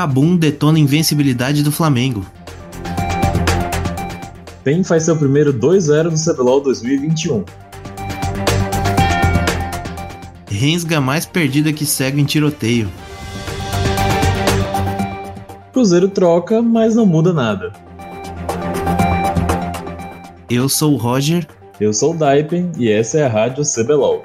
Cabum detona a invencibilidade do Flamengo. PEN faz seu primeiro 2-0 no CBLOL 2021. Rensga mais perdida que cego em tiroteio. Cruzeiro troca, mas não muda nada. Eu sou o Roger. Eu sou o Daipen e essa é a Rádio CBLOL.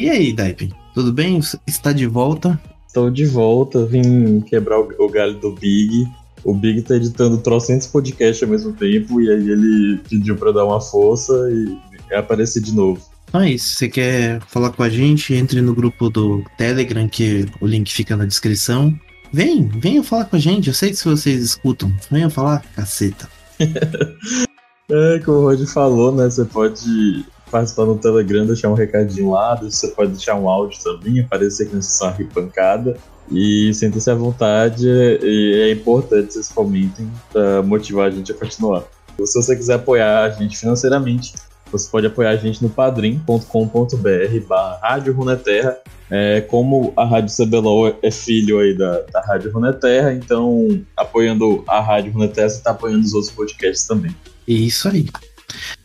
E aí, Daipen? Tudo bem? Está de volta? Estou de volta, vim quebrar o galho do Big. O Big tá editando trocentos podcasts ao mesmo tempo e aí ele pediu para dar uma força e aparecer de novo. Então é isso. Você quer falar com a gente? Entre no grupo do Telegram, que o link fica na descrição. Vem, venha falar com a gente. Eu sei que se vocês escutam, venham falar, caceta. é, como o Rod falou, né? Você pode participar no Telegram, deixar um recadinho lá, você pode deixar um áudio também, aparecer aqui nessa sessão pancada. E sinta-se à vontade, e é importante vocês comentem para motivar a gente a continuar. Se você quiser apoiar a gente financeiramente, você pode apoiar a gente no padrim.com.br barra Rádio Runeterra. É, como a Rádio CBLOL é filho aí da, da Rádio Runeterra, então apoiando a Rádio Runeterra, você está apoiando os outros podcasts também. Isso aí.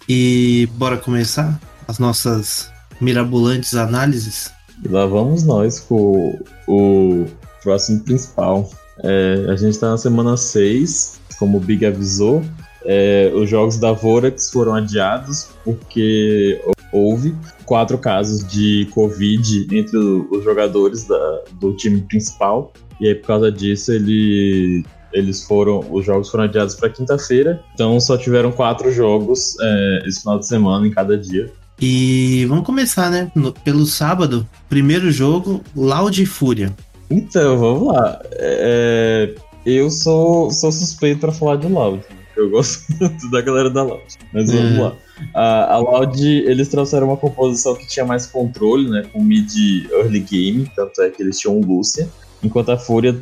E bora começar as nossas mirabolantes análises? E lá vamos nós com o, próximo principal. É, a gente está na semana 6, como o Big avisou. É, os jogos da Vorax foram adiados porque houve quatro casos de Covid entre os jogadores da, do time principal. E aí, por causa disso, ele eles foram, os jogos foram adiados para quinta-feira, então só tiveram quatro jogos é, esse final de semana em cada dia. E vamos começar, né? No, pelo sábado, primeiro jogo, Loud e Fúria. Então, vamos lá. É, eu sou, sou suspeito para falar de Loud. Eu gosto muito da galera da Loud. Mas vamos é. lá. A, a Loud, eles trouxeram uma composição que tinha mais controle, né? Com mid early game, tanto é que eles tinham Lúcia. Enquanto a Fúria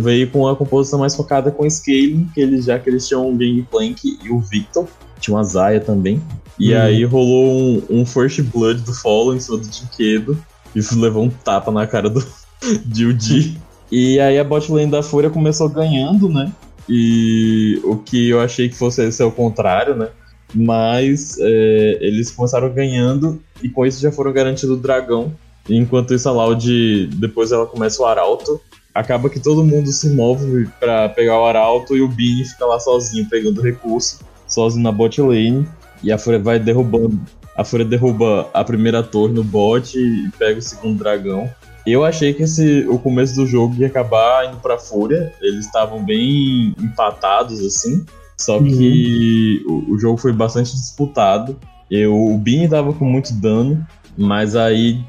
veio com a composição mais focada com scaling, que eles, já que eles tinham o Gangplank e o Victor, tinha uma Zaya também. E hum. aí rolou um, um First Blood do Follow em cima do Dinquedo, e levou um tapa na cara do Dildi. e aí a bot lane da Fúria começou ganhando, né? E o que eu achei que fosse ser o contrário, né? Mas é, eles começaram ganhando e com isso já foram garantidos o dragão. Enquanto isso, a Loud, depois ela começa o Arauto acaba que todo mundo se move para pegar o Arauto e o Bini fica lá sozinho pegando recurso, sozinho na bot lane. E a Fúria vai derrubando. A Fúria derruba a primeira torre no bot e pega o segundo dragão. Eu achei que esse, o começo do jogo ia acabar indo pra Fúria. Eles estavam bem empatados, assim. Só que uhum. o, o, jogo foi bastante disputado. Eu, o Bini tava com muito dano. Mas aí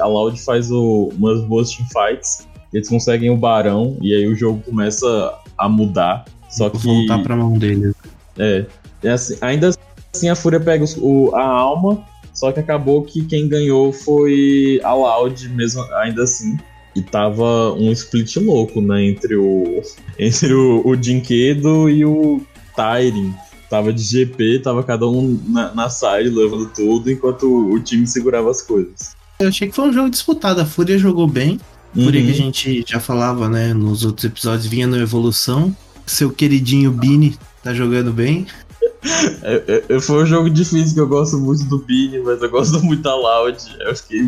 a Loud faz o, umas boas teamfights eles conseguem o Barão e aí o jogo começa a mudar. Só que. Voltar pra mão deles. É. é assim, ainda assim a Fúria pega o, a alma, só que acabou que quem ganhou foi a Loud mesmo, ainda assim. E tava um split louco, né? Entre o. Entre o, o Dinquedo e o Tyrin. Tava de GP, tava cada um na, na side levando tudo, enquanto o, o time segurava as coisas. Eu achei que foi um jogo disputado. A Fúria jogou bem. Por aí que a uhum. gente já falava, né? Nos outros episódios, vinha no Evolução. Seu queridinho Bini tá jogando bem. É, é, foi um jogo difícil que eu gosto muito do Bini, mas eu gosto muito da Loud. Eu fiquei.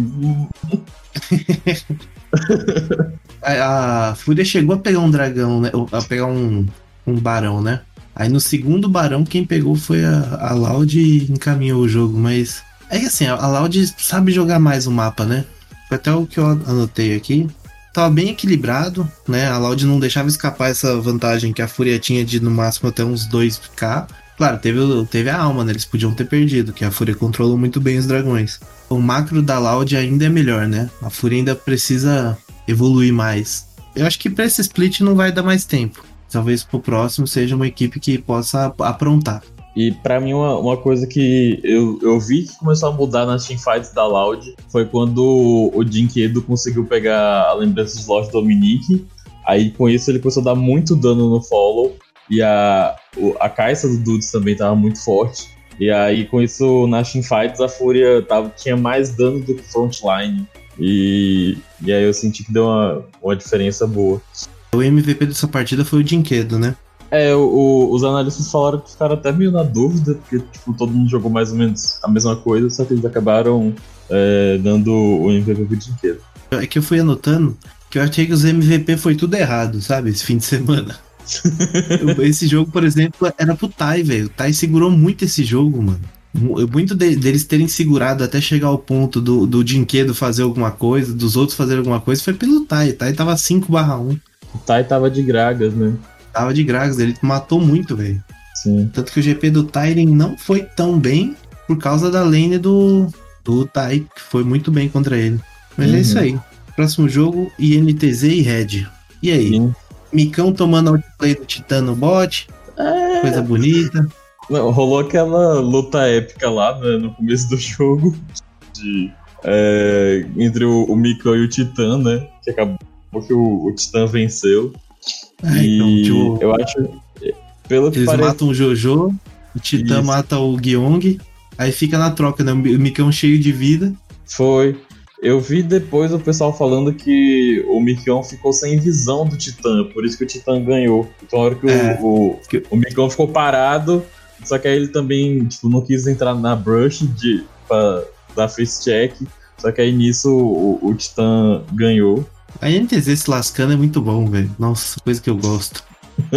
a, a Fúria chegou a pegar um dragão, né? A pegar um, um barão, né? Aí no segundo barão, quem pegou foi a, a Loud e encaminhou o jogo, mas. É que assim, a Loud sabe jogar mais o mapa, né? Até o que eu anotei aqui. Tava bem equilibrado, né? A Loud não deixava escapar essa vantagem que a Fúria tinha de no máximo até uns 2k. Claro, teve, teve a alma, né? Eles podiam ter perdido, que a Fúria controlou muito bem os dragões. O macro da Loud ainda é melhor, né? A Fúria ainda precisa evoluir mais. Eu acho que pra esse split não vai dar mais tempo. Talvez pro próximo seja uma equipe que possa aprontar. E para mim, uma, uma coisa que eu, eu vi que começou a mudar nas teamfights da Loud foi quando o Dinquedo conseguiu pegar a lembrança de Lord Dominique. Aí com isso ele começou a dar muito dano no follow. E a, a caixa do Dudes também tava muito forte. E aí com isso na Teamfights a Fúria tava, tinha mais dano do que Frontline. E, e aí eu senti que deu uma, uma diferença boa. O MVP dessa partida foi o Dinquedo, né? É, o, o, os analistas falaram que ficaram até meio na dúvida, porque tipo, todo mundo jogou mais ou menos a mesma coisa, só que eles acabaram é, dando o MVP pro Dinquedo. É que eu fui anotando que eu achei que os MVP foi tudo errado, sabe? Esse fim de semana. esse jogo, por exemplo, era pro Tai, velho. O Tai segurou muito esse jogo, mano. Muito de, deles terem segurado até chegar ao ponto do, do Dinquedo fazer alguma coisa, dos outros fazerem alguma coisa, foi pelo Tai. O Tai tava 5 barra 1. O Tai tava de gragas, né? Tava de gragas, ele matou muito, velho. Sim. Tanto que o GP do Tyren não foi tão bem por causa da lane do, do Tai, que foi muito bem contra ele. Mas Uhum. é isso aí. Próximo jogo, INTZ e Red. E aí? Sim. Micão tomando outplay do Titã no bot. É. Coisa bonita. Não, rolou aquela luta épica lá né, no começo do jogo de, é, entre o, o Mikão e o Titã, né? Que acabou que o, o Titã venceu. E então, tipo, eu acho. Pelo que eles parece. matam o Jojo, o Titã Isso. mata o Gyong. Aí fica na troca, né? O Micão cheio de vida. Foi. Eu vi depois o pessoal falando que o Mikão ficou sem visão do Titã, por isso que o Titã ganhou. Então, a hora que o- É. o, Que- o Mikão ficou parado, só que aí ele também tipo, não quis entrar na brush de, pra dar face check. Só que aí nisso o, o Titã ganhou. A NTZ se lascando é muito bom, velho. Nossa, coisa que eu gosto.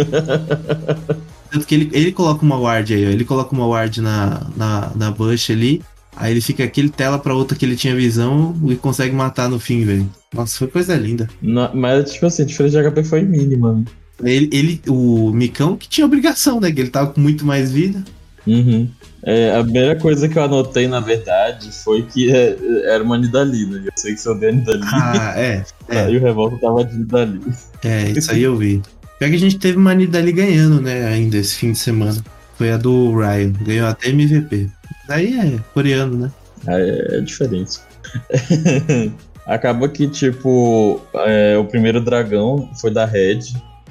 Tanto que ele, ele coloca uma ward aí, ó. Ele coloca uma ward na, na, na bush ali. Aí ele fica aqui, ele tela pra outra que ele tinha visão e consegue matar no fim, velho. Nossa, foi coisa linda. Na- mas, tipo assim, a diferença de HP foi mínima. né? Ele, ele, o Micão que tinha obrigação, né? Que ele tava com muito mais vida. Uhum. É, a primeira coisa que eu anotei, na verdade, foi que é, era uma Nidalina. Eu sei que você odeia Nidalina. Ah, é. É, E o Revolta tava de Nidalina. é, isso aí eu vi. Pior que a gente teve uma Nida ali ganhando, né, ainda esse fim de semana. Foi a do Ryan. Ganhou até MVP. Daí é coreano, né? É, é diferente. Acaba que, tipo, é, o primeiro dragão foi da Red,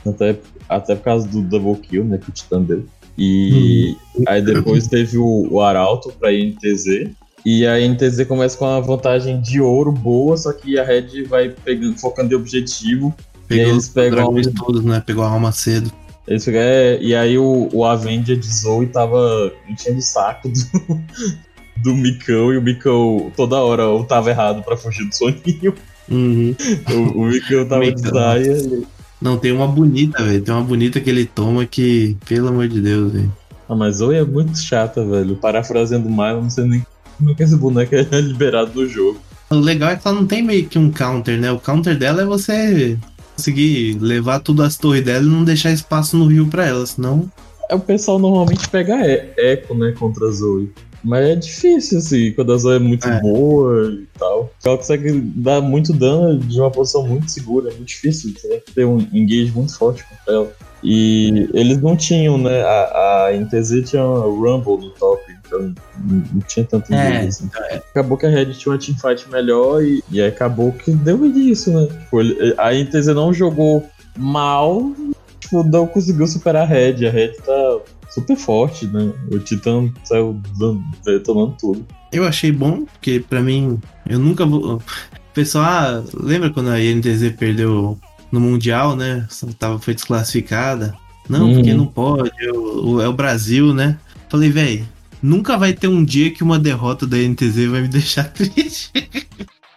até, até por causa do double kill, né, que o Titã deu. E aí depois teve o, o Arauto pra INTZ. E a INTZ começa com uma vantagem de ouro boa, só que a Red vai pegando, focando em objetivo. E Pegou eles os pegam dragões todos, né? Pegou a alma cedo. Eles ficam- é, e aí o, o Avenger de Zoe tava enchendo o saco do, do Micão, e o Micão toda hora ou tava errado pra fugir do soninho. Uhum. O, o Micão tava de saia. Não, tem uma bonita, velho. Tem uma bonita que ele toma que, pelo amor de Deus, velho. Ah, mas Zoe é muito chata, velho. Parafraseando mais, eu não sei nem como é que esse boneco é liberado do jogo. O legal é que ela não tem meio que um counter, né? O counter dela é você conseguir levar tudo às torres dela e não deixar espaço no rio pra ela, senão. É, O pessoal normalmente pega e- eco, né, contra a Zoe. Mas é difícil, assim, quando a Zoe é muito É. boa e tal. Ela consegue dar muito dano de uma posição muito segura, é muito difícil. Você tem que ter um engage muito forte contra ela. E eles não tinham, né? A, a NTZ tinha o Rumble no top, então não, tinha tanto É, engage assim. Acabou que a Red tinha uma teamfight melhor e, e aí acabou que deu início, né? Tipo, ele- a NTZ não jogou mal, tipo, não conseguiu superar a Red. A Red tá super forte, né? O Titã saiu dando- detonando tudo. Eu achei bom, porque pra mim, eu nunca vou. O pessoal, ah, lembra quando a INTZ perdeu no Mundial, né? Tava, foi desclassificada. Não, Uhum. porque não pode, é o, é o Brasil, né? Falei, velho, nunca vai ter um dia que uma derrota da INTZ vai me deixar triste.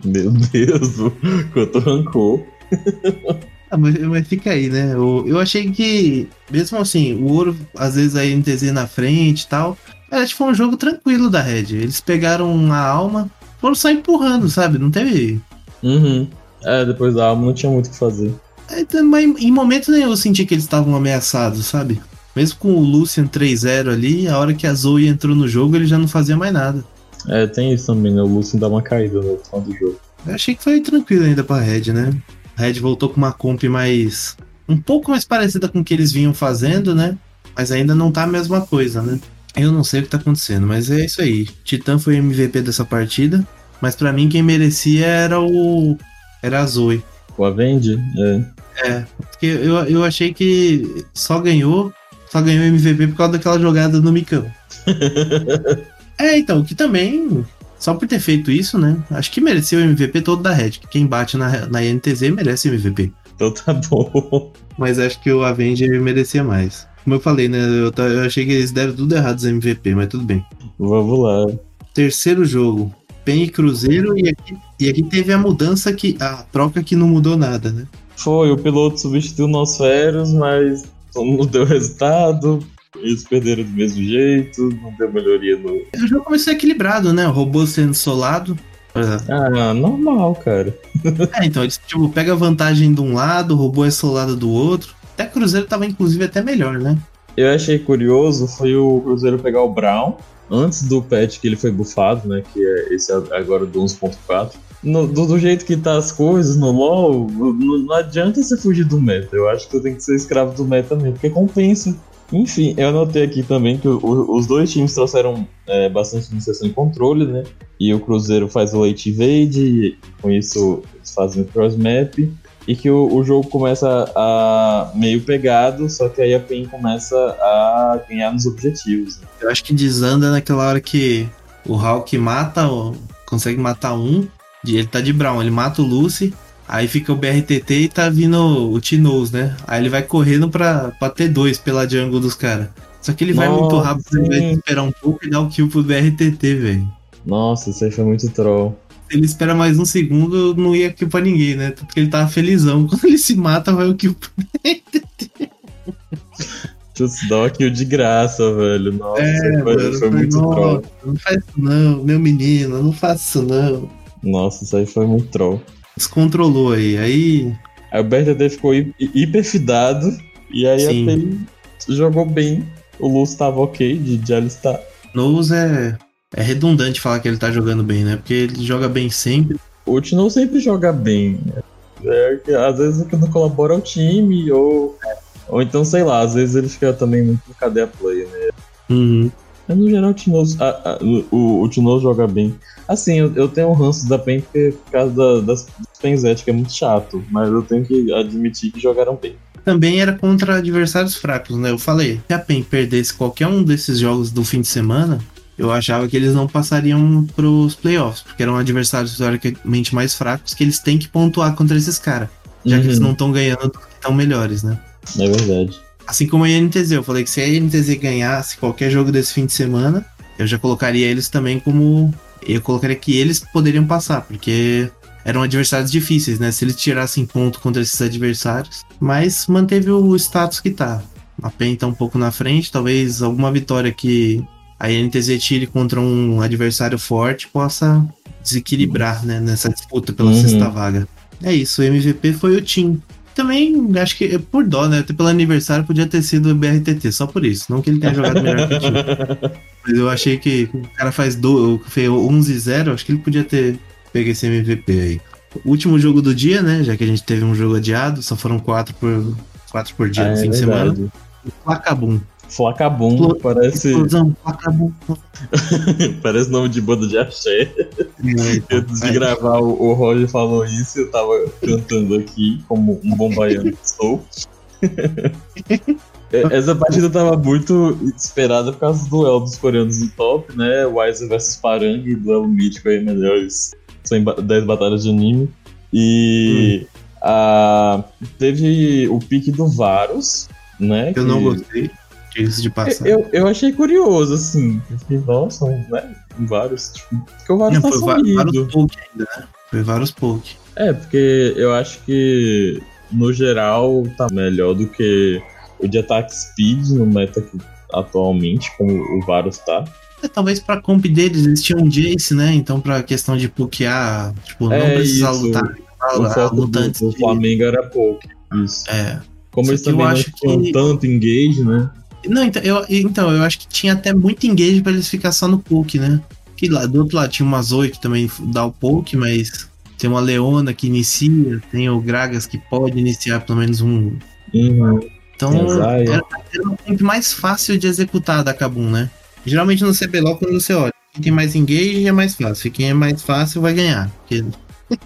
Meu Deus, quanto rancor. Ah, mas, mas fica aí, né? Eu, eu achei que, mesmo assim, o ouro, às vezes a NTZ na frente e tal, era tipo um jogo tranquilo da Red. Eles pegaram a alma, foram só empurrando, sabe? Não teve. Uhum. É, depois da alma não tinha muito o que fazer. É, Mas em momento nenhum eu senti que eles estavam ameaçados, sabe? Mesmo com o Lucian 3-0 ali, a hora que a Zoe entrou no jogo, ele já não fazia mais nada. É, tem isso também, né? O Lucian dá uma caída no final do jogo. Eu achei que foi tranquilo ainda pra Red, né? A Red voltou com uma comp mais. um pouco mais parecida com o que eles vinham fazendo, né? Mas ainda não tá a mesma coisa, né? Eu não sei o que tá acontecendo, mas é isso aí. Titã foi MVP dessa partida, mas pra mim quem merecia era o. Era a Zoe. O Avenge, é. É, porque eu, eu achei que só ganhou, só ganhou MVP por causa daquela jogada no Micão. é, então, que também, só por ter feito isso, né? Acho que mereceu o MVP todo da Red. Quem bate na, na INTZ merece MVP. Então tá bom. Mas acho que o Avenger merecia mais. Como eu falei, né? Eu, eu achei que eles deram tudo errado os MVP, mas tudo bem. Vamos lá. Terceiro jogo. PEN e Cruzeiro, e aqui, e aqui teve a mudança que. A troca que não mudou nada, né? Foi, o piloto substituiu o Nosferos, mas não deu resultado. Eles perderam do mesmo jeito, não deu melhoria no. O jogo começou equilibrado, né? O robô sendo solado. Ah, normal, cara. é, então, eles tipo, pega vantagem de um lado, o robô é solado do outro. Até Cruzeiro tava, inclusive, até melhor, né? Eu achei curioso foi o Cruzeiro pegar o Brown antes do patch que ele foi bufado, né? Que é esse agora do 11.4. Do, do, jeito que tá as coisas no LoL, não, não adianta você fugir do meta. Eu acho que tu tem que ser escravo do meta mesmo, porque compensa. Enfim, eu anotei aqui também que o, os dois times trouxeram é, bastante iniciação e controle, né? E o Cruzeiro faz o late evade, e com isso eles fazem o cross map e que o, o, jogo começa a meio pegado, só que aí a PEN começa a ganhar nos objetivos. Né? Eu acho que desanda naquela hora que o Hulk mata, consegue matar um, ele tá de Brown, ele mata o Lucy, aí fica o BRTT e tá vindo o T-Nose, né? Aí ele vai correndo pra, pra T2 pela jungle dos caras. Só que ele vai Nossa, muito rápido, sim. ele vai esperar um pouco e dar o kill pro BRTT, velho. Nossa, isso aí foi muito troll ele espera mais um segundo, não ia kill pra ninguém, né? Porque ele tava felizão. Quando ele se mata, vai o kill pra Just dá kill de graça, velho. Nossa, é, foi, mano, foi muito troll. Não faz isso não, meu menino, não faça isso não. Nossa, isso aí foi muito troll. Descontrolou aí, aí... Aí o BRTT ficou hiper fidado, e aí Sim. a PEN jogou bem. O Luz tava ok de, de alistar. Nose é é redundante falar que ele tá jogando bem, né? Porque ele joga bem sempre. O não sempre joga bem. É, às vezes o que não colabora é o time, ou. Ou então, sei lá, às vezes ele fica também muito no cadeia play, né? Uhum. Mas no geral o Tinoz, o, o Tinoz joga bem. Assim, eu, eu tenho um ranço da PEN por causa da, das, Penzete, que é muito chato, mas eu tenho que admitir que jogaram bem. Também era contra adversários fracos, né? Eu falei, se a PEN perdesse qualquer um desses jogos do fim de semana, eu achava que eles não passariam pros playoffs, porque eram adversários historicamente mais fracos, que eles têm que pontuar contra esses caras, já uhum. que eles uhum. não estão ganhando tão melhores, né? É verdade. Assim como a INTZ, eu falei que se a INTZ ganhasse qualquer jogo desse fim de semana, eu já colocaria eles também como. Eu colocaria que eles poderiam passar, porque eram adversários difíceis, né? Se eles tirassem ponto contra esses adversários. Mas manteve o status que tá. A PEN tá um pouco na frente, talvez alguma vitória que a NTZ tire contra um adversário forte possa desequilibrar né, nessa disputa pela uhum. sexta vaga. É isso, o MVP foi o Tim. Também acho que por dó, né? Até pelo aniversário podia ter sido o BRTT, só por isso. Não que ele tenha jogado melhor que o Tim. Mas eu achei que o cara faz, do, fez 11-0, acho que ele podia ter pego esse MVP aí. Último jogo do dia, né? Já que a gente teve um jogo adiado, só foram quatro por, quatro por dia ah, no é fim verdade. de semana. O Placabum Flacabum, Flo parece. Explosão, Flacabum. parece nome de banda de axé. É, Antes de gravar, o, o Roger falou isso eu tava cantando aqui, como um bom baiano que sou. É, essa partida tava muito esperada por causa do duelo dos coreanos no top, né? Wise vs Parang, duelo mítico aí, melhores 10 batalhas de anime. E hum. a, teve o pique do Varus, né? Eu que... não gostei diga de passar. Eu, eu achei curioso, assim. Eu fiquei, nossa, né? Vários. Tipo, porque o Varus Não, tá foi sumido. vários poke ainda, né? Foi vários poke. É, porque eu acho que no geral tá melhor do que o de ataque speed no meta que, atualmente, como o Varus tá. É, talvez pra comp deles eles tinham um Jace, né? Então pra questão de pokear, tipo, não é precisar isso. lutar. O foco do, do Flamengo era poke. Isso. É. Como eles também não tinham que... tanto engage, né? Não, então eu, então, eu acho que tinha até muito engage pra eles ficar só no poke, né? Que lá, do outro lado tinha uma Zoe que também dá o poke, mas tem uma Leona que inicia, tem o Gragas que pode iniciar pelo menos um. Uhum. Então era, era um comp mais fácil de executar da Kabum, né? Geralmente no CBLOL, quando você olha, quem tem mais engage é mais fácil. Quem é mais fácil vai ganhar. Porque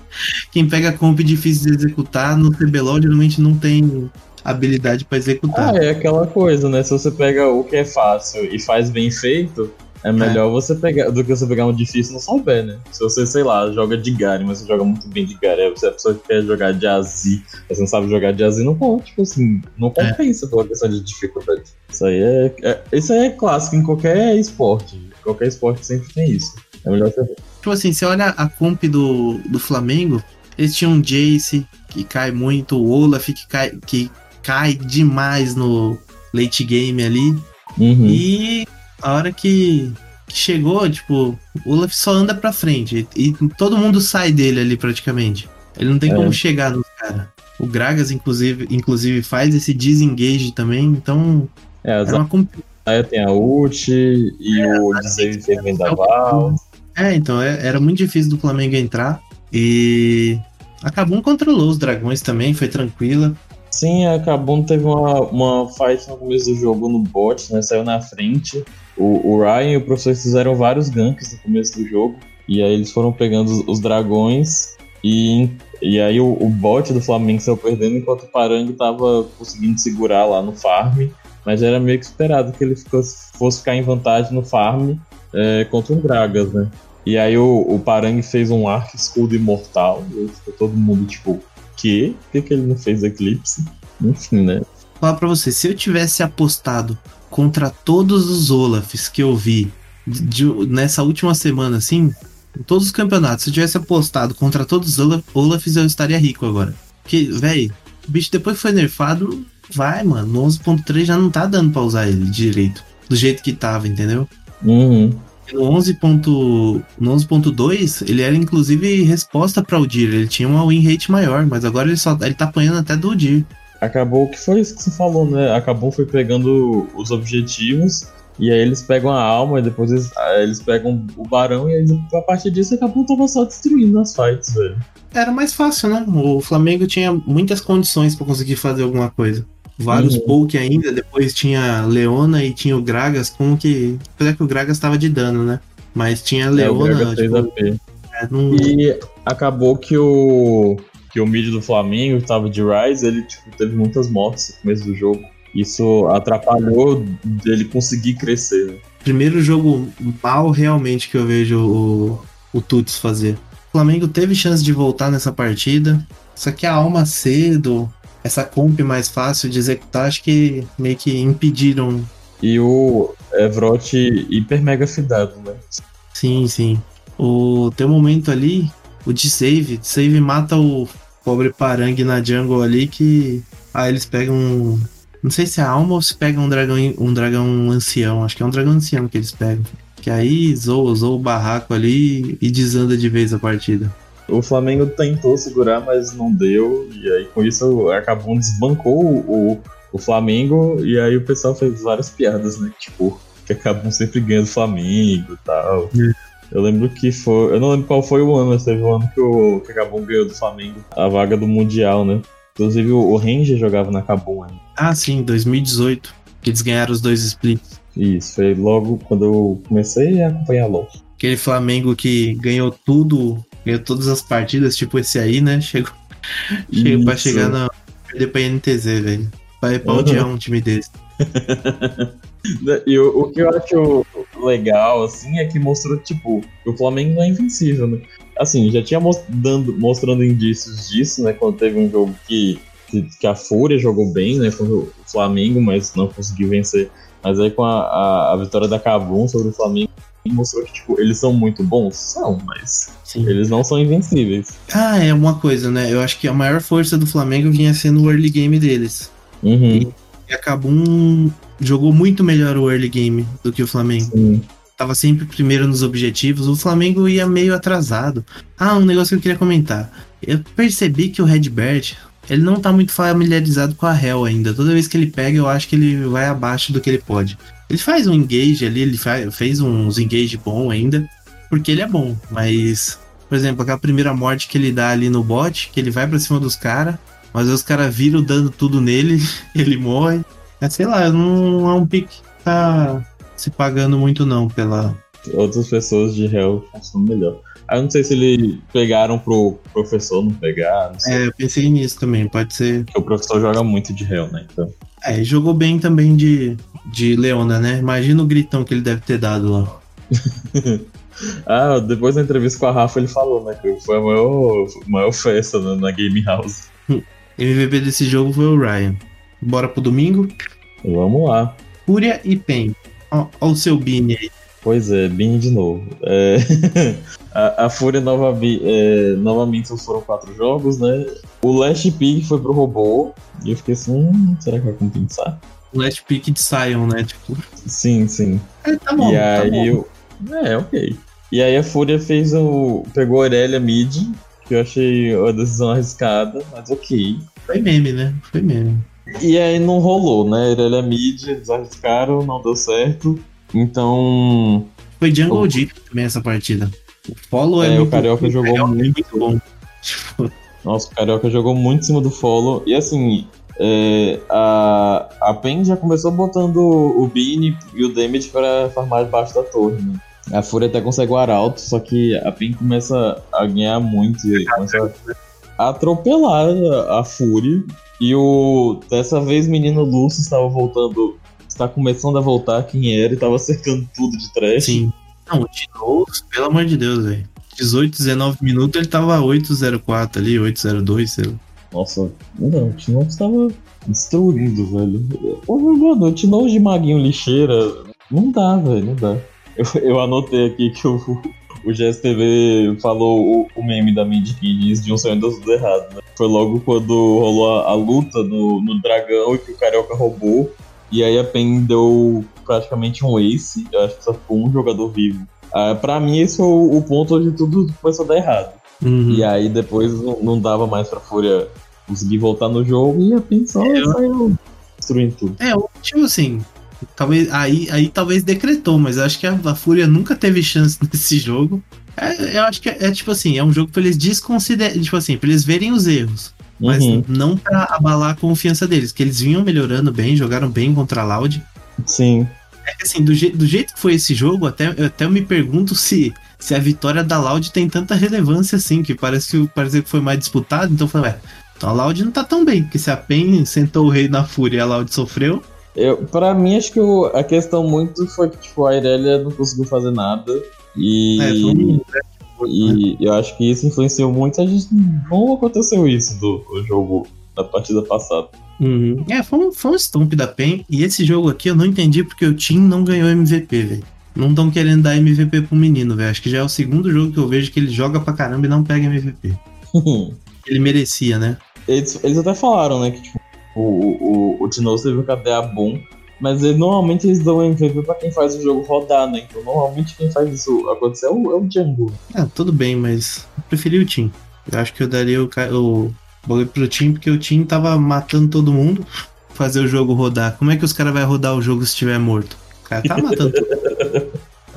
Quem pega comp difícil de executar no CBLOL geralmente não tem habilidade para executar. Ah, é aquela coisa, né? Se você pega o que é fácil e faz bem feito, é melhor é. você pegar do que você pegar um difícil e não souber, né? Se você, sei lá, joga de Gary, mas você joga muito bem de Gary, você é a pessoa que quer jogar de Azi, você não sabe jogar de Azi, não pode, tipo assim, não é. compensa é. pela questão de dificuldade. Isso aí é, é, isso aí é clássico em qualquer esporte. Qualquer esporte sempre tem isso. É melhor você ver. Tipo assim, você olha a comp do, do Flamengo, eles tinham um Jace que cai muito, o Olaf que cai, que cai demais no late game ali. Uhum. E a hora que, que, chegou, tipo, o Olaf só anda pra frente. E, e, todo mundo sai dele ali praticamente. Ele não tem é. como chegar nos caras. O Gragas, inclusive, inclusive, faz esse disengage também, então. É, é uma Aí tem a ult e é, o desenho vendaval. É, então, é, era muito difícil do Flamengo entrar. E a Kabum controlou os dragões também, foi tranquila. Sim, a Kabum teve uma, uma fight no começo do jogo no bot, né? Saiu na frente. O, o Ryan e o professor fizeram vários ganks no começo do jogo. E aí eles foram pegando os, os dragões. E, e aí o, o bot do Flamengo saiu perdendo enquanto o Parang tava conseguindo segurar lá no farm. Mas era meio que esperado que ele fosse ficar em vantagem no farm é, contra um Gragas, né? E aí o, o Parang fez um arco escudo imortal. E ficou todo mundo tipo, que? Por que, que ele não fez Eclipse? Enfim, né? Falar pra você, se eu tivesse apostado contra todos os Olafs que eu vi de, de, nessa última semana, assim, em todos os campeonatos, se eu tivesse apostado contra todos os Olaf, Olafs, eu estaria rico agora. Porque, velho, o bicho depois que foi nerfado, vai, mano. No 11.3 já não tá dando pra usar ele direito. Do jeito que tava, entendeu? Uhum. No 11.2, no 11 ele era inclusive resposta para o Dir, ele tinha uma win rate maior, mas agora ele só ele tá apanhando até do Dir. Acabou que foi isso que você falou, né? Acabou foi pegando os objetivos e aí eles pegam a alma e depois eles, eles pegam o barão e aí a partir disso acabou tava só destruindo as fights, velho. Era mais fácil, né? O Flamengo tinha muitas condições para conseguir fazer alguma coisa vários uhum. poke ainda, depois tinha Leona e tinha o Gragas, como que. Apesar que o Gragas estava de dano, né? Mas tinha a Leona. É, tipo, é, não... E acabou que o. Que o mid do Flamengo, que tava de Rise, ele tipo, teve muitas mortes no começo do jogo. Isso atrapalhou dele conseguir crescer. Né? Primeiro jogo mal realmente que eu vejo o, o Tuts fazer. O Flamengo teve chance de voltar nessa partida, só que a alma cedo, essa comp mais fácil de executar, acho que meio que impediram. E o Evrot hiper mega fidado, né? Sim, sim. O teu momento ali, o de save, save mata o pobre Parang na jungle ali que aí eles pegam não sei se é alma ou se pega um dragão um dragão ancião, acho que é um dragão ancião que eles pegam. Que aí zoa, zoa o barraco ali e desanda de vez a partida. O Flamengo tentou segurar, mas não deu. E aí, com isso, acabou desbancou o, o Flamengo. E aí, o pessoal fez várias piadas, né? Tipo, que acabam sempre ganhando o Flamengo e tal. É. Eu lembro que foi. Eu não lembro qual foi o ano, mas teve um ano que o que acabou ganhando do Flamengo a vaga do Mundial, né? Inclusive o, o Ranger jogava na Cabum ainda. Ah, sim, 2018. Que eles ganharam os dois splits. Isso, foi logo quando eu comecei a acompanhar LOL. Aquele Flamengo que ganhou tudo ganhou todas as partidas, tipo esse aí, né? Chegou, chegou pra chegar na. Perder pra NTZ, velho. Vai pra uhum. odiar um time desse. e o, o, que eu acho legal, assim, é que mostrou, tipo, o Flamengo não é invencível, né? Assim, já tinha mostrando, mostrando indícios disso, né? Quando teve um jogo que, que, que a Fúria jogou bem, né? Contra o Flamengo, mas não conseguiu vencer. Mas aí com a, a, a vitória da Cabum sobre o Flamengo, mostrou que, tipo, eles são muito bons? São, mas Sim. eles não são invencíveis. Ah, é uma coisa, né? Eu acho que a maior força do Flamengo vinha sendo o early game deles. Uhum. E, e acabou um... jogou muito melhor o early game do que o Flamengo. Sim. Tava sempre primeiro nos objetivos, o Flamengo ia meio atrasado. Ah, um negócio que eu queria comentar. Eu percebi que o Redbert, ele não tá muito familiarizado com a Hell ainda. Toda vez que ele pega, eu acho que ele vai abaixo do que ele pode. Ele faz um engage ali, ele faz, fez uns engage bom ainda, porque ele é bom, mas, por exemplo, aquela primeira morte que ele dá ali no bot, que ele vai para cima dos caras, mas os caras viram dando tudo nele, ele morre. É, sei lá, não é um pick que tá se pagando muito não pela. Outras pessoas de Hell funcionam melhor. Aí eu não sei se eles pegaram pro professor não pegar, não sei. É, eu pensei nisso também, pode ser. Porque o professor joga muito de réu, né? Então. É, jogou bem também de, de Leona, né? Imagina o gritão que ele deve ter dado lá. ah, depois da entrevista com a Rafa, ele falou, né? Que foi a maior, maior festa na, na Game House. MVP desse jogo foi o Ryan. Bora pro domingo? Vamos lá. Fúria e Pen. Ó o seu Bini aí. Pois é, Bini de novo. É... a, a, Fúria nova, é, novamente foram quatro jogos, né? O Last Pick foi pro robô. E eu fiquei assim, hum, será que vai compensar? O Last Pick de Sion, né? Tipo. Sim, sim. É, tá bom. E tá aí bom. eu. É, ok. E aí a Fúria fez o. pegou a Aurélia Mid, que eu achei uma decisão arriscada, mas ok. Foi meme, né? Foi meme. E aí não rolou, né? Aurélia Mid, eles arriscaram, não deu certo. Então. Foi Jungle O- Deep também essa partida. O follow é, É, o muito, Carioca jogou Carioca é muito. muito bom. Tipo, Nossa, o Carioca jogou muito em cima do follow. E assim, é, a, a PEN já começou botando o Bini e o Damage pra farmar debaixo da torre, né? A Fúria até consegue o Arauto, só que a PEN começa a ganhar muito e começa a atropelar a, a Fúria. E o. Dessa vez, menino Lúcio estava voltando. Está começando a voltar quem era e estava cercando tudo de trash. Sim. Não, o Tinoz, pelo amor de Deus, velho. 18, 19 minutos, ele tava 804 ali, 802, sei lá. Nossa, não, o Tinão estava destruindo, velho. Ô, mano, o Tinão de maguinho lixeira, não dá, velho, não dá. Eu, eu anotei aqui que o, o GSTV falou o, o meme da Mindy diz de um sonho deu tudo errado, né? Foi logo quando rolou a, a luta no, no dragão e que o Carioca roubou. E aí a PEN deu praticamente um ace, eu acho que só ficou um jogador vivo. Ah, pra mim, esse foi o, o ponto onde tudo começou a dar errado. Uhum. E aí depois não, não dava mais pra Fúria conseguir voltar no jogo e a PEN só É, saiu destruindo tudo. É, o tipo assim, talvez aí, aí talvez decretou, mas eu acho que a, a Fúria nunca teve chance nesse jogo. É, eu acho que é, é tipo assim, é um jogo pra eles desconsiderarem, tipo assim, pra eles verem os erros, mas Uhum, não pra abalar a confiança deles, que eles vinham melhorando bem, jogaram bem contra a Loud. Sim. É que assim, do, je- do jeito que foi esse jogo, até, eu até me pergunto se, se a vitória da Loud tem tanta relevância assim, que parece que, parece que foi mais disputado, então eu falei, ué, então a Loud não tá tão bem, porque se a PEN sentou o rei na Fúria e a Loud sofreu, Eu, pra mim, acho que o- a questão muito foi que tipo, a Irelia não conseguiu fazer nada. E, é, foi um e eu acho que isso influenciou muito. A gente não aconteceu isso do, do jogo da partida passada. Uhum. É, foi um, foi um stomp da PEN. E esse jogo aqui eu não entendi porque o Team não ganhou MVP, velho. Não estão querendo dar MVP pro menino, velho. Acho que já é o segundo jogo que eu vejo que ele joga pra caramba e não pega MVP. Ele merecia, né? eles, eles até falaram, né, que tipo, o, o, o Tinoz teve um KDA bom. Mas ele- normalmente eles dão MVP pra quem faz o jogo rodar, né? Então normalmente quem faz isso acontecer é o, é o Django. Ah, tudo bem, mas eu preferi o Team. Eu acho que eu daria o, o bagulho pro Team porque o Team tava matando todo mundo. Fazer o jogo rodar. Como é que os caras vão rodar o jogo se estiver morto? O cara tá matando todo mundo.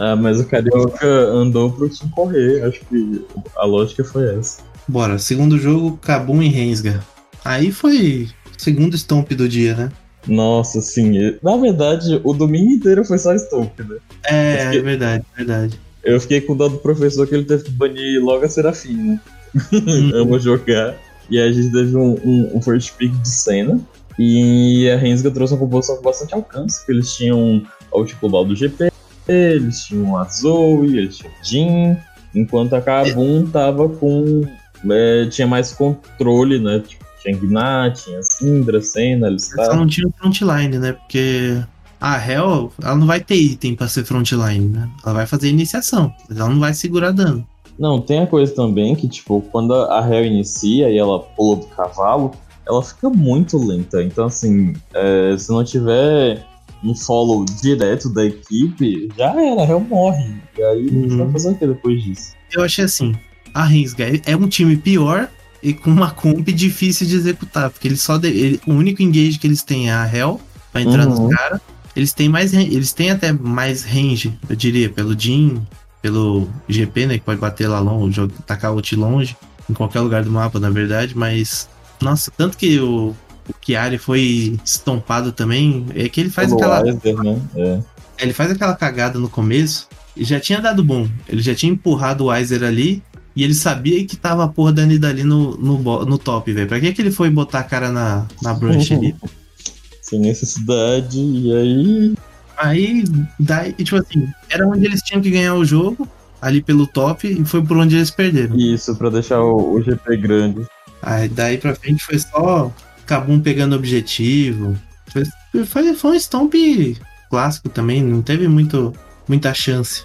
Ah, mas o Carioca andou pro time correr. Acho que a lógica foi essa. Bora, segundo jogo, Kabum e Rensga. Aí foi o segundo stomp do dia, né? Nossa, sim. Na verdade, o domingo inteiro foi só Stomp, né? É, Porque- é verdade, verdade. Eu fiquei com dó do professor que ele teve que banir logo a Serafim, né? Amo jogar. E aí a gente teve um, um, um first pick de cena. E a Rensga trouxe uma composição com bastante alcance, porque eles tinham o tipo global do GP, eles tinham a Zoe, eles tinham o Jin, enquanto a Kabum tava com. é, tinha mais controle, né? Tipo, tinha Gnat, tinha Syndra, Senna, Só Alistar. não tinha frontline, né? Porque a Hell, ela não vai ter item pra ser frontline, né? Ela vai fazer iniciação, mas ela não vai segurar dano. Não, tem a coisa também que, tipo, quando a Hel inicia e ela pula do cavalo, ela fica muito lenta. Então, assim, é, se não tiver um follow direto da equipe, já era, a Hel morre. E aí Uhum. vai fazer o que depois disso? Eu achei assim, a Rensga é um time pior e com uma comp difícil de executar, porque eles só de- ele- o único engage que eles têm é a Hell pra entrar Uhum. nos caras. Eles têm mais eles têm até mais range, eu diria, pelo Jin, pelo GP, né, que pode bater lá longe, tacar ult longe, em qualquer lugar do mapa, na verdade, mas nossa, tanto que o o Chiari foi estompado também, é que ele faz aquela Weiser, né? É. ele faz aquela cagada no começo, já tinha dado bom. Ele já tinha empurrado o Weiser ali. E ele sabia que tava a porra da Nidali no, no, no top, velho. Pra que, que ele foi botar a cara na, na brunch ali? Sem necessidade, e aí. Aí, daí, tipo assim, era onde eles tinham que ganhar o jogo, ali pelo top, e foi por onde eles perderam. Isso, pra deixar o, o GP grande. Aí daí pra frente foi só Kabum pegando objetivo. Foi, foi, foi um stomp clássico também, não teve muito, muita chance.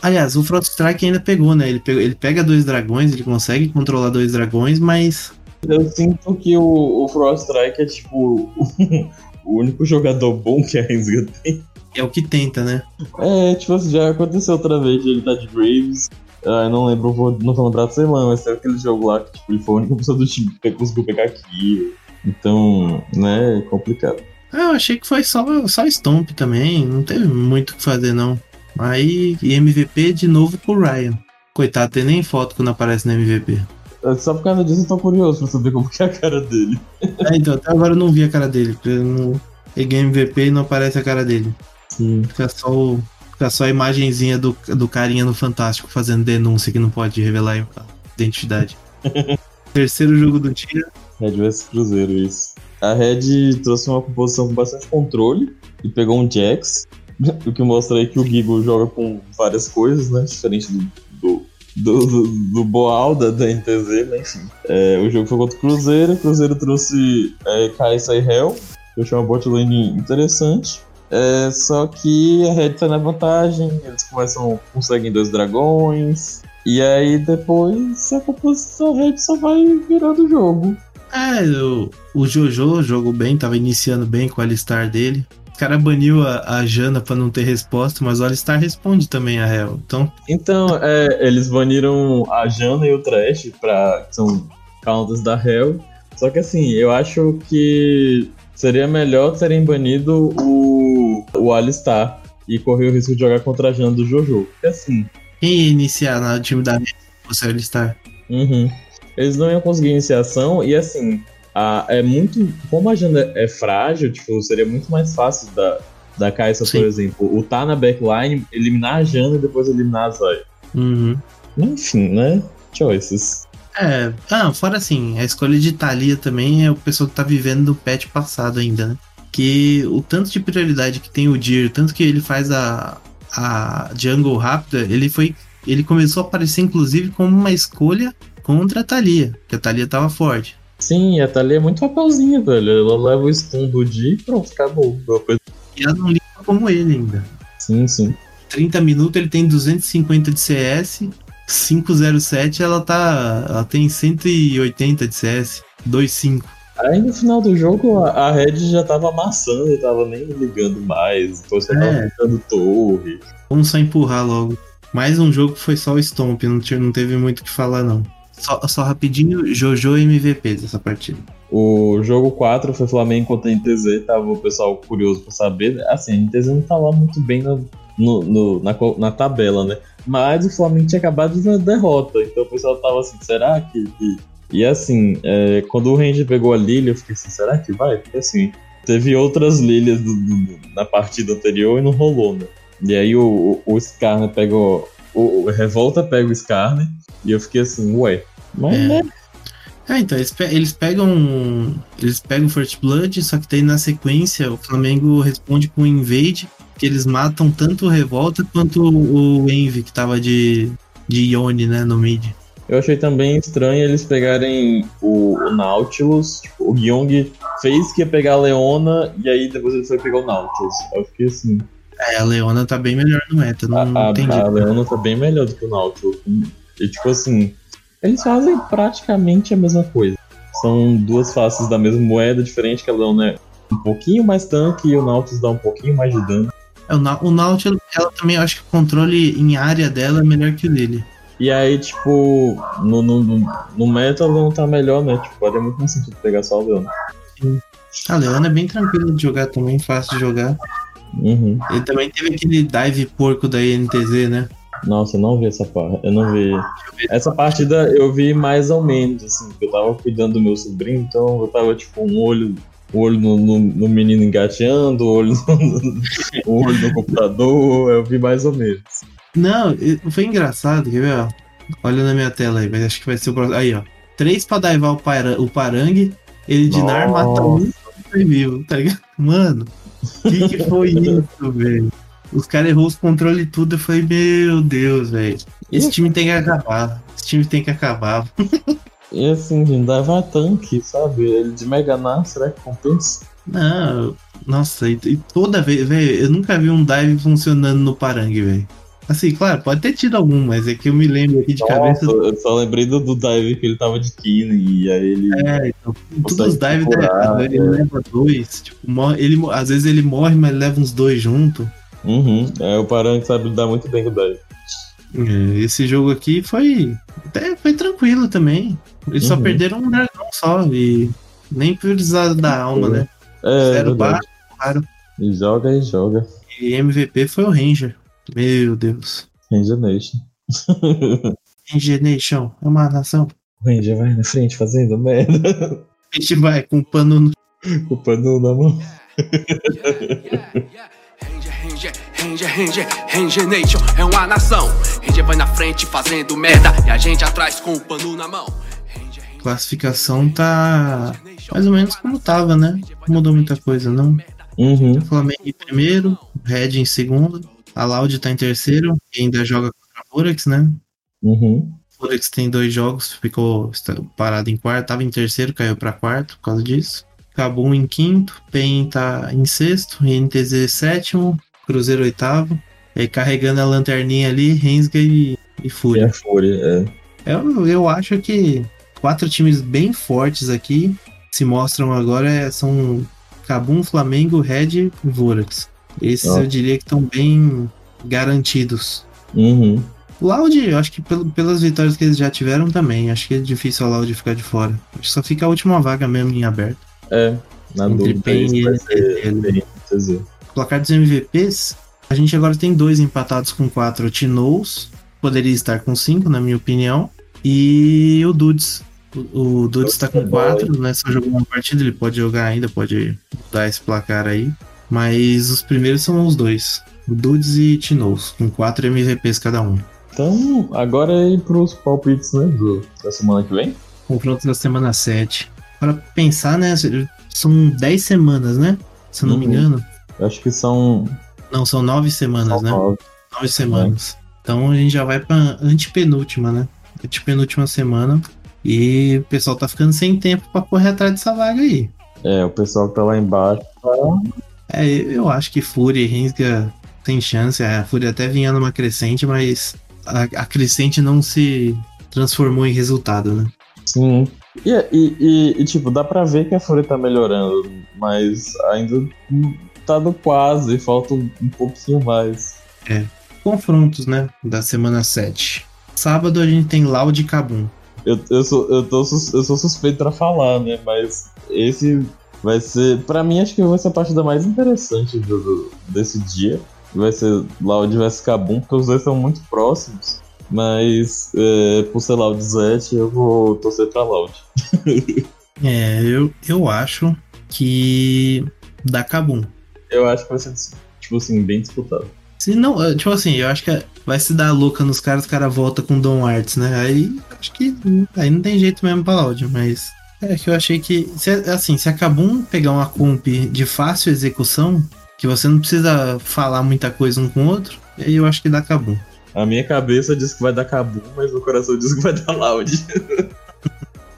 Aliás, o Frost Strike ainda pegou, né? Ele, pegou, ele pega dois dragões, ele consegue controlar dois dragões, mas. Eu sinto que o, o Frost Strike é tipo o único jogador bom que a Rensga tem. É o que tenta, né? É, tipo assim, já aconteceu outra vez, ele tá de Graves. Ah, eu não lembro, vou, não vou lembrar da semana, mas teve aquele jogo lá que tipo, ele foi a única pessoa do time que conseguiu pegar aqui. Então, né, é complicado. Ah, eu achei que foi só, só Stomp também, não teve muito o que fazer não. Aí, MVP de novo pro Ryan. Coitado, tem nem foto quando aparece no MVP. É, só por causa disso eu tô curioso pra saber como que é a cara dele. É, então, até agora eu não vi a cara dele, porque não... ganha MVP e não aparece a cara dele. Sim. Fica só, o... Fica só a imagenzinha do, do carinha no Fantástico fazendo denúncia que não pode revelar a identidade. Terceiro jogo do dia. Red vs Cruzeiro, isso. A Red trouxe uma composição com bastante controle e pegou um Jax, o que mostra aí que o Gigo joga com várias coisas, né? Diferente do, do, do, do, do da NTZ, né? Enfim. É, o jogo foi contra o Cruzeiro, o Cruzeiro trouxe é, Kai'Sa e Hell, que eu achei uma bot lane interessante. É, só que a Red tá na vantagem, eles começam, conseguem dois dragões, e aí depois a composição Red só vai virando o jogo. É, o, o Jojo jogou bem, tava iniciando bem com o Alistar dele. O cara baniu a, a Jana pra não ter resposta, mas o Alistar responde também a Hell. Então, Então, é, eles baniram a Jana e o Trash, pra, que são counters da Hell. Só que assim, eu acho que seria melhor terem banido o, o Alistar e correr o risco de jogar contra a Jana do Jojo. Porque assim, quem ia iniciar no time da fosse o Alistar? Uhum. Eles não iam conseguir iniciação e assim, a, é muito. Como a Jana é frágil, tipo, seria muito mais fácil da, da Kai'Sa, Sim. por exemplo, o tá na backline, eliminar a Jana e depois eliminar a Zaya. Uhum. Enfim, né? Choices. É, ah, fora assim, a escolha de Thalia também é o pessoal que tá vivendo do patch passado ainda, né? Que o tanto de prioridade que tem o Dir, tanto que ele faz a, a jungle rápida, ele foi. Ele começou a aparecer, inclusive, como uma escolha contra a Thalia, porque a Thalia tava forte. Sim, a Thalia é muito papelzinha, velho. Ela leva o stun do Di e pronto, acabou. E ela não liga como ele ainda. Sim, sim. 30 minutos ele tem 250 de CS, 507 ela tá. Ela tem 180 de CS, 25. Aí no final do jogo a, Red já tava amassando, tava nem ligando mais. Depois você tava É. ficando torre. Vamos só empurrar logo. Mais um jogo que foi só o Stomp, não, tinha- não teve muito o que falar, não. Só, só rapidinho, Jojo MVP dessa partida. O jogo 4 foi Flamengo contra NTZ, tava o pessoal curioso pra saber. Assim, a NTZ não tá lá muito bem no, no- no- na, na tabela, né? Mas o Flamengo tinha acabado de uma derrota, então o pessoal tava assim, será que. E assim, é, quando o Ranger pegou a Lilia, eu fiquei assim, será que vai? Porque assim, teve outras Lilias do- do- na partida anterior e não rolou, né? E aí o, o, o Skarner pegou. O, o Revolta pega o Skarner e eu fiquei assim, ué. Mas É. né? Ah, então, eles, pe- eles pegam. Eles pegam First Blood, só que daí na sequência o Flamengo responde com o Invade, que eles matam tanto o Revolta quanto o Envy, que tava de, de Yone, né, no mid. Eu achei também estranho eles pegarem o, o Nautilus. Tipo, o Gyong fez que ia pegar a Leona e aí depois ele foi pegar o Nautilus. Eu fiquei assim. É, a Leona tá bem melhor no meta, não A, entendi. a Leona tá bem melhor do que o Nautilus. E tipo assim, eles fazem praticamente a mesma coisa. São duas faces da mesma moeda, diferente que a Leona é um pouquinho mais tanque e o Nautilus dá um pouquinho mais de dano. É, o, Na- o Nautilus, ela também, acho que o controle em área dela é melhor que o dele. E aí, tipo, no, no, no, no meta não tá melhor, né? Tipo, faria muito mais sentido pegar só a Leona. A Leona é bem tranquila de jogar também, fácil de jogar. Uhum. Ele também teve aquele dive porco da INTZ, né? Nossa, eu não vi essa parte. Eu não vi. Essa partida eu vi mais ou menos, assim, porque eu tava cuidando do meu sobrinho, então eu tava tipo um olho. O olho no, no, no menino engateando, o olho no, o olho no computador, eu vi mais ou menos. Não, foi engraçado, quer ver, ó? Olha na minha tela aí, mas acho que vai ser o próximo. Aí, ó. Três pra daivar o, para, o Parangue, ele de Nar mata um e foi vivo, tá ligado? Mano, que que foi isso, velho? Os caras errou os controles e tudo, eu falei, meu Deus, velho. Esse time tem que acabar. Esse time tem que acabar. E assim, gente, dava tanque, sabe? Ele de Mega Nar, será que compensa? Não, nossa, e, e toda vez, velho, eu nunca vi um dive funcionando no Parangue, velho. Assim, claro, pode ter tido algum, mas é que eu me lembro aqui de Nossa, cabeça. eu só lembrei do, do dive que ele tava de Kine e aí ele. É, então, todos os dives dá errado. Ele é. leva dois. Tipo, morre, ele, às vezes ele morre, mas leva uns dois junto. Uhum. É, o Parangue sabe lidar muito bem com o dive. É, Esse jogo aqui foi. Até foi tranquilo também. Eles só Uhum. perderam um dragão só. E nem precisaram da alma, né? É, Zero verdade. Claro. E joga e joga. E MVP foi o Ranger. Meu Deus. Ranger Nation. Ranger Nation é uma nação. O Ranger vai na frente fazendo merda. A gente vai com o pano no. Com o pano na mão. Ranger, Ranger, Ranger, Ranger Nation é uma nação. Ranger vai na frente fazendo merda e a gente atrás com o pano na mão. Ranger, Ranger, Classificação tá mais ou menos como tava, né? Não mudou muita coisa, não. Uhum. Flamengo em primeiro, Red em segundo, a Loud tá em terceiro e ainda joga contra a Forex, né? Uhum. Forex tem dois jogos, ficou parado em quarto, tava em terceiro, caiu pra quarto por causa disso. Cabum em quinto, PEN tá em sexto, INTZ sétimo, Cruzeiro oitavo. E aí carregando a lanterninha ali, Rensga e, e Fúria. a Fúria, é. Eu, eu acho que quatro times bem fortes aqui se mostram agora é- são Cabum, Flamengo, Red e Vorax. Esses eu diria que estão bem garantidos. Uhum. O Loud, eu acho que pelo- pelas vitórias que eles já tiveram também, acho que é difícil o Loud ficar de fora. Acho que só fica a última vaga mesmo em aberto. É. Na Entre dúvida, PEN e. Placar dos MVPs, a gente agora tem dois empatados com quatro. O Tinous poderia estar com cinco, na minha opinião. E o Dudes. O, o Dudes está com quatro, né? Só jogou uma partida, ele pode jogar ainda, pode mudar esse placar aí. Mas os primeiros são os dois. Dudes e Tinous, com quatro MVPs cada um. Então, agora é ir pros palpites, né? Do, da semana que vem. Confronto da semana 7. Para pensar, né? São 10 semanas, né? Se eu não me Uhum. engano. Eu acho que são. Não, são 9 semanas, né? nove. Nove semanas. Então a gente já vai pra antepenúltima, né? Antepenúltima semana. E o pessoal tá ficando sem tempo pra correr atrás dessa vaga aí. É, o pessoal que tá lá embaixo. É, eu acho que Fúria e Rinsga tem chance. A Fúria até vinha numa crescente, mas a, a crescente não se transformou em resultado, né? Sim. E, e, e- e, tipo, dá pra ver que a Fúria tá melhorando, mas ainda tá no quase, falta um, um pouquinho mais. Confrontos, né? Da semana 7. Sábado a gente tem Loud e Kabum. Eu, eu, sou, eu, tô, eu sou suspeito pra falar, né? Mas esse vai ser. Pra mim, acho que vai ser a partida mais interessante do, do- desse dia. Vai ser Loud vs Kabum, porque os dois são muito próximos. Mas, é, por ser Loud Zet, eu vou torcer pra Loud. É, eu, eu acho que dá Kabum. Eu acho que vai ser, tipo assim, bem disputado. Se não, eh, tipo assim, eu acho que vai se dar louca nos caras, os caras voltam com Dom Arts, né? Aí acho que aí não tem jeito mesmo pra Loud, mas é que eu achei que, se, assim, se a Kabum pegar uma comp de fácil execução, que você não precisa falar muita coisa um com o outro, aí eu acho que dá Kabum. A minha cabeça diz que vai dar Kabum, mas o coração diz que vai dar Loud.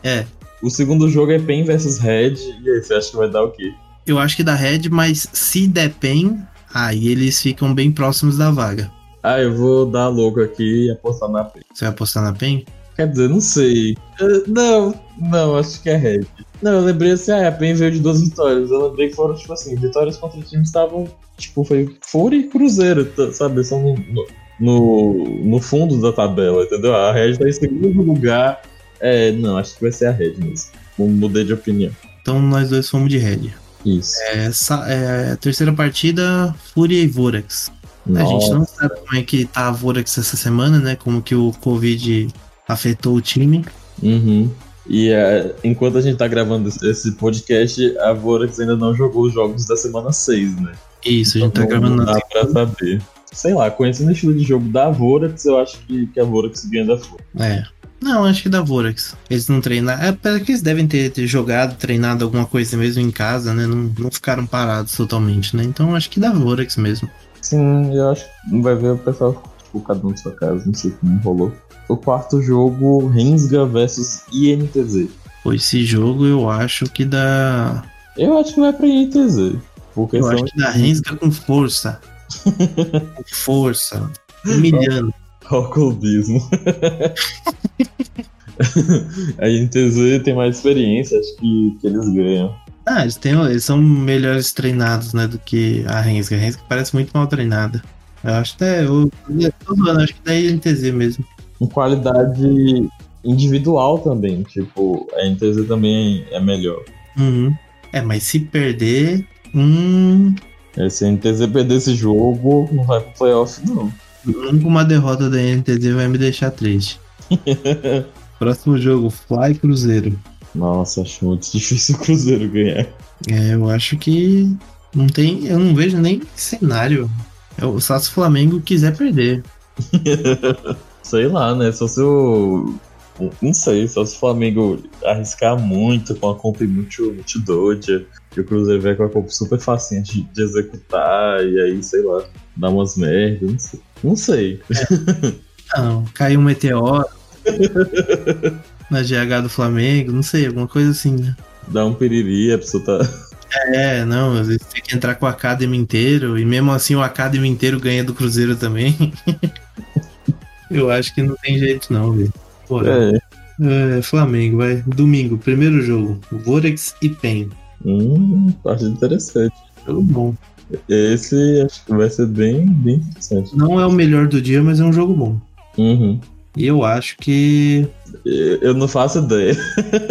É, O segundo jogo é PEN versus Red, e aí, você acha que vai dar o quê? eu acho que dá Red, mas se der PEN, aí eles ficam bem próximos da vaga. Ah, eu vou dar louco aqui e apostar na PEN. Você vai apostar na PEN? Quer dizer, não sei. Eh, Não, não, acho que é Red. Não, eu lembrei assim, ah, a PEN veio de duas vitórias. Eu lembrei que foram, tipo assim, vitórias contra times que estavam, tipo, foi Fúria e Cruzeiro, tá- sabe? São no, no, no fundo da tabela, entendeu? A Red tá em segundo lugar. É, não, acho que vai ser a Red mesmo. Mudei de opinião. Então nós dois fomos de Red. Isso. É, é, terceira partida, Fúria e Vorax. A gente não sabe como é que tá a Vorax essa semana, né? Como que o Covid afetou o time. Uhum. E é, enquanto a gente tá gravando esse- podcast, a Vorax ainda não jogou os jogos da semana 6, né? Isso, a gente tá Então gravando não na dá pra saber. sei lá, conhecendo o estilo de jogo da Vorax, eu acho que, que a Vorax ganha da Fúria. É. Não, acho que da Vorax. Eles não treinaram. É, apesar que eles devem ter, ter jogado, treinado alguma coisa mesmo em casa, né? Não, não ficaram parados totalmente, né? Então acho que da Vorax mesmo. Sim, eu acho que vai ver o pessoal, tipo, cada um de sua casa, não sei como rolou. O quarto jogo, Rensga versus INTZ. Esse jogo eu acho que dá. Eu acho que vai pra INTZ. Porque Eu acho que dá Rensga com força. com força. Humilhando. Clubismo. a INTZ tem mais experiência, acho que, que eles ganham. Ah, eles, têm, eles são melhores treinados, né, do que a Rensga. A Rensga parece muito mal treinada. Eu acho até. Eu, eu tô zoando, acho que da INTZ mesmo. Em qualidade individual também, tipo, a INTZ também é melhor. Uhum. É, mas se perder. Hum. É, Se a INTZ perder esse jogo, não vai pro playoff, não. Nunca uma derrota da NTZ vai me deixar triste. Próximo jogo, Fly Cruzeiro. Nossa, acho muito difícil o Cruzeiro ganhar. É, eu acho que não tem. Eu não vejo nem cenário. Eu, só se o Flamengo quiser perder. sei lá, né? Só se o. Não sei, só se o Flamengo arriscar muito com a compra muito, muito doida, que o Cruzeiro vai com a compra super facinha de, de executar, e aí, sei lá, dá umas merdas, não sei. Não sei. Não, caiu um meteoro na GH do Flamengo, não sei, alguma coisa assim, né? Dá um piriri, a pessoa tá. É, não, às vezes tem que entrar com o Academy inteiro, e mesmo assim o Academy inteiro ganha do Cruzeiro também. eu acho que não tem jeito não, velho. É. É, Flamengo, vai. Domingo, primeiro jogo. Vorex e PEN. Hum, parte interessante. Jogo bom. Esse acho que vai ser bem, bem interessante. Não é o melhor do dia, mas é um jogo bom. Uhum. E eu acho que. Eu não faço ideia.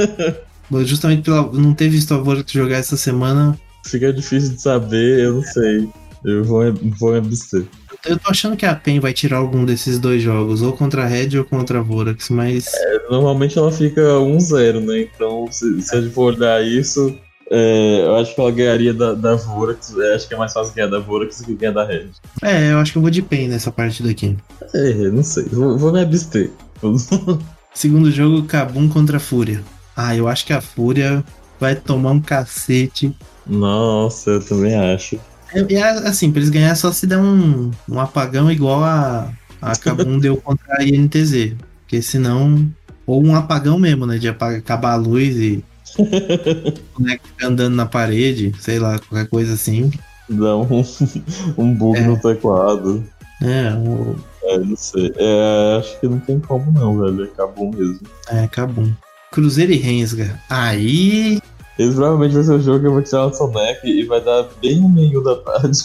Justamente pela não ter visto a Vorex jogar essa semana, Fica difícil de saber, eu não sei. Eu vou, vou me abster. eu tô achando que a PEN vai tirar algum desses dois jogos, ou contra a Red ou contra a Vorax, mas. Normalmente ela fica 1-0, né? Então, se, se a gente for olhar isso, é, eu acho que ela ganharia da, da Vorax. É, acho que é mais fácil ganhar da Vorax do que ganhar da Red. É, eu acho que eu vou de PEN nessa partida aqui. É, não sei. Vou, vou me abster. Segundo jogo, Kabum contra a Fúria. Ah, eu acho que a Fúria vai tomar um cacete. Nossa, eu também acho. É, é assim, pra eles ganhar só se der um, um apagão igual a, a Kabum deu contra a INTZ. Porque senão. Ou um apagão mesmo, né? De apagar, acabar a luz e o boneco andando na parede, sei lá, qualquer coisa assim. Dá um, um bug É. no teclado. É, o, É, não sei. É, acho que não tem como não, velho. Acabou mesmo. é Kabum. Cruzeiro e Rensga. Aí. Esse provavelmente vai ser o jogo que eu vou tirar na soneca e vai dar bem no meio da tarde.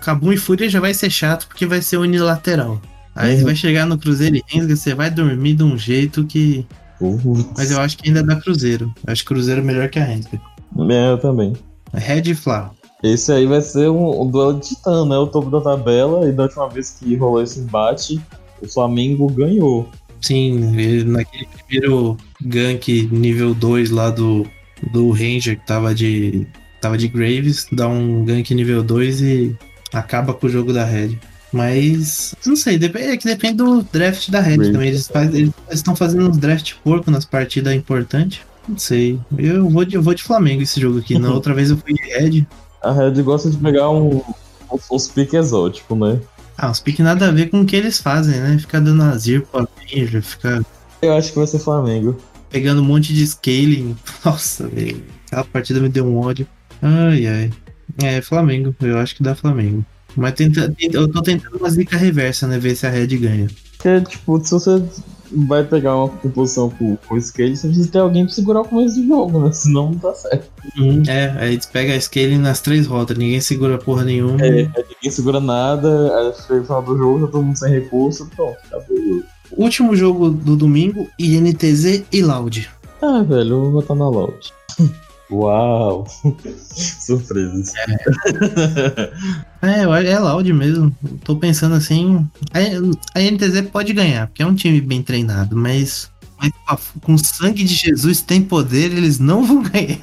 Kabum e Fúria já vai ser chato porque vai ser unilateral. Aí Uhum. você vai chegar no Cruzeiro e Rensga, você vai dormir de um jeito que. Putz. Mas eu acho que ainda dá Cruzeiro. Eu acho Cruzeiro melhor que a Rensga. É, eu também. Red e Fla. Esse aí vai ser um, um duelo de titã, né? O topo da tabela. E da última vez que rolou esse embate, o Flamengo ganhou. Sim, ele- naquele primeiro gank nível 2 lá do, do Ranger que tava de. tava de Graves, dá um gank nível 2 e acaba com o jogo da Red. Mas, não sei, é que depende do draft da Red Draft. também. Eles faz- estão fazendo uns draft porco nas partidas importantes. Não sei. Eu vou de, eu vou de Flamengo esse jogo aqui. Na outra vez eu fui de Red. A Red gosta de pegar um, uns, uns piques exóticos, né? Ah, os piques nada a ver com o que eles fazem, né? Ficar dando azir pro Ranger, ficar Eu acho que vai ser Flamengo. pegando um monte de scaling. Nossa, velho. Aquela partida me deu um ódio. Ai, ai. É, Flamengo. Eu acho que dá Flamengo. Mas tenta, eu tô tentando uma zica reversa, né? Ver se a Red ganha. Porque, tipo, se você vai pegar uma composição com, com skate, você precisa ter alguém pra segurar o começo do jogo, né? Senão não tá certo. É, aí eles pegam a scaling nas três rotas. Ninguém segura porra nenhuma. É, ninguém segura nada, aí final do jogo, tá todo mundo sem recurso, pronto, acabou o jogo. Último jogo do domingo, INTZ e Loud. Ah, velho, eu vou botar na loud. Uau! Surpresas. É, acho- é Loud mesmo. Tô pensando assim. A, a NTZ pode ganhar, porque é um time bem treinado, mas, mas com a- o sangue de Jesus tem poder, eles não vão ganhar.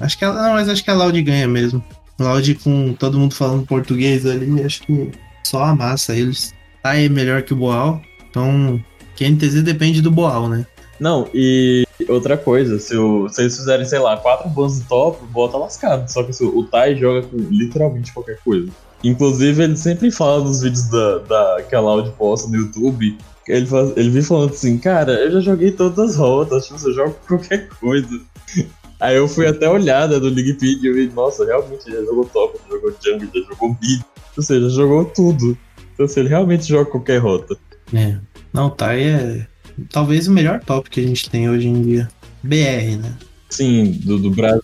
acho que ela, não, mas acho que a Loud ganha mesmo. Loud com todo mundo falando português ali, acho que só amassa eles. Tá é melhor que o Boal, então QNTZ depende do Boal, né? Não, e outra coisa, se, o, se eles fizerem, sei lá, quatro bans no top, o tá lascado. Só que assim, o Tai joga com literalmente qualquer coisa. Inclusive, ele sempre fala nos vídeos da, da, que a Loud posta no YouTube. Ele, faz, ele vem falando assim, cara, eu já joguei todas as rotas, tipo, eu jogo qualquer coisa. Aí eu fui até olhada do League Pig e vi, nossa, realmente já jogou top, já jogou jungle, já jogou mid. Ou seja, jogou tudo. Então, assim, ele realmente joga qualquer rota. É. Não, Tai é talvez o melhor top que a gente tem hoje em dia. BR, né? Sim, do, do Brasil.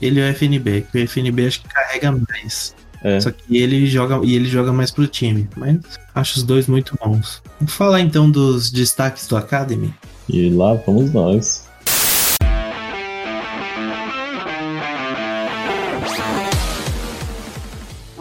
Ele é o FNB, que o FNB acho que carrega mais. É. Só que ele joga e ele joga mais pro time. Mas acho os dois muito bons. Vamos falar então dos destaques do Academy. E lá vamos nós.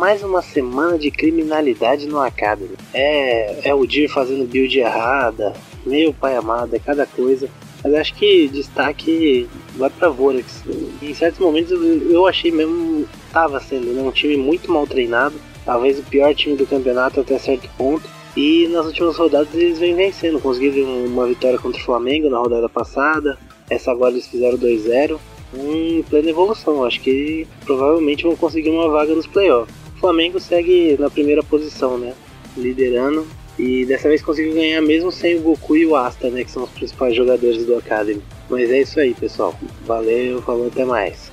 mais uma semana de criminalidade no Academy. É, é o Dir fazendo build errada, meu pai amado, é cada coisa. Mas acho que destaque vai pra Vorax. Em certos momentos eu achei mesmo tava sendo né, um time muito mal treinado, talvez o pior time do campeonato até certo ponto. E nas últimas rodadas eles vêm vencendo, conseguiram uma vitória contra o Flamengo na rodada passada. Essa agora eles fizeram 2-0. Um plena evolução, acho que provavelmente vão conseguir uma vaga nos playoffs. O Flamengo segue na primeira posição, né? Liderando. E dessa vez conseguiu ganhar mesmo sem o Goku e o Asta, né? Que são os principais jogadores do Academy. Mas é isso aí, pessoal. Valeu, falou, até mais.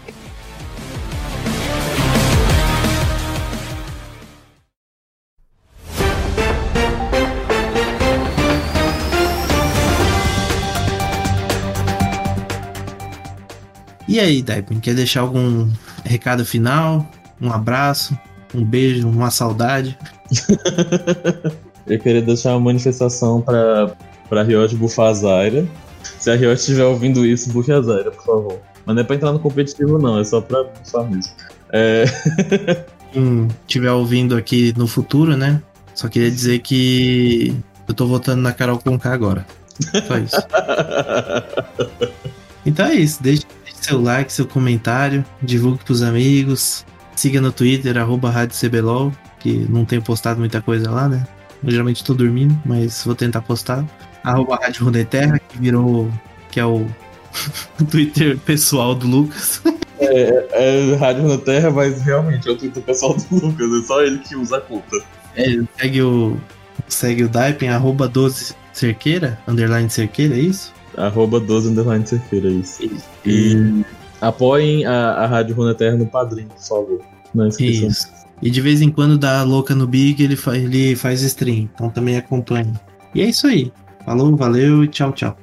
E aí, Daipin, quer deixar algum recado final? Um abraço, um beijo, uma saudade? Eu queria deixar uma manifestação pra, pra Riot bufar a Zaira. Se a Riot estiver ouvindo isso, bufe a Zaira, por favor. Mas não é pra entrar no competitivo, não, é só pra bufar mesmo. É... Quem estiver ouvindo aqui no futuro, né? Só queria dizer que eu tô votando na Carol Conká agora. Só isso. então é isso. Deixe seu like, seu comentário, divulgue pros amigos, siga no Twitter, arroba RádioCBLOL, que não tenho postado muita coisa lá, né? Eu geralmente tô dormindo, mas vou tentar postar. Arroba Rádio Runeterra, que virou. que é o Twitter pessoal do Lucas. É, é Rádio Runeterra, mas realmente é o Twitter pessoal do Lucas, é só ele que usa a conta. É, segue o. Segue o Daipen, arroba 12 cerqueira, underline cerqueira, é isso? Arroba 12 underline cerqueira, é isso. isso. E apoiem a, a Rádio Runeterra no padrinho, por favor. Não esqueçam. Isso. E de vez em quando dá louca no Big, ele, fa ele faz stream. Então também acompanhe. E é isso aí. Falou, valeu e tchau, tchau.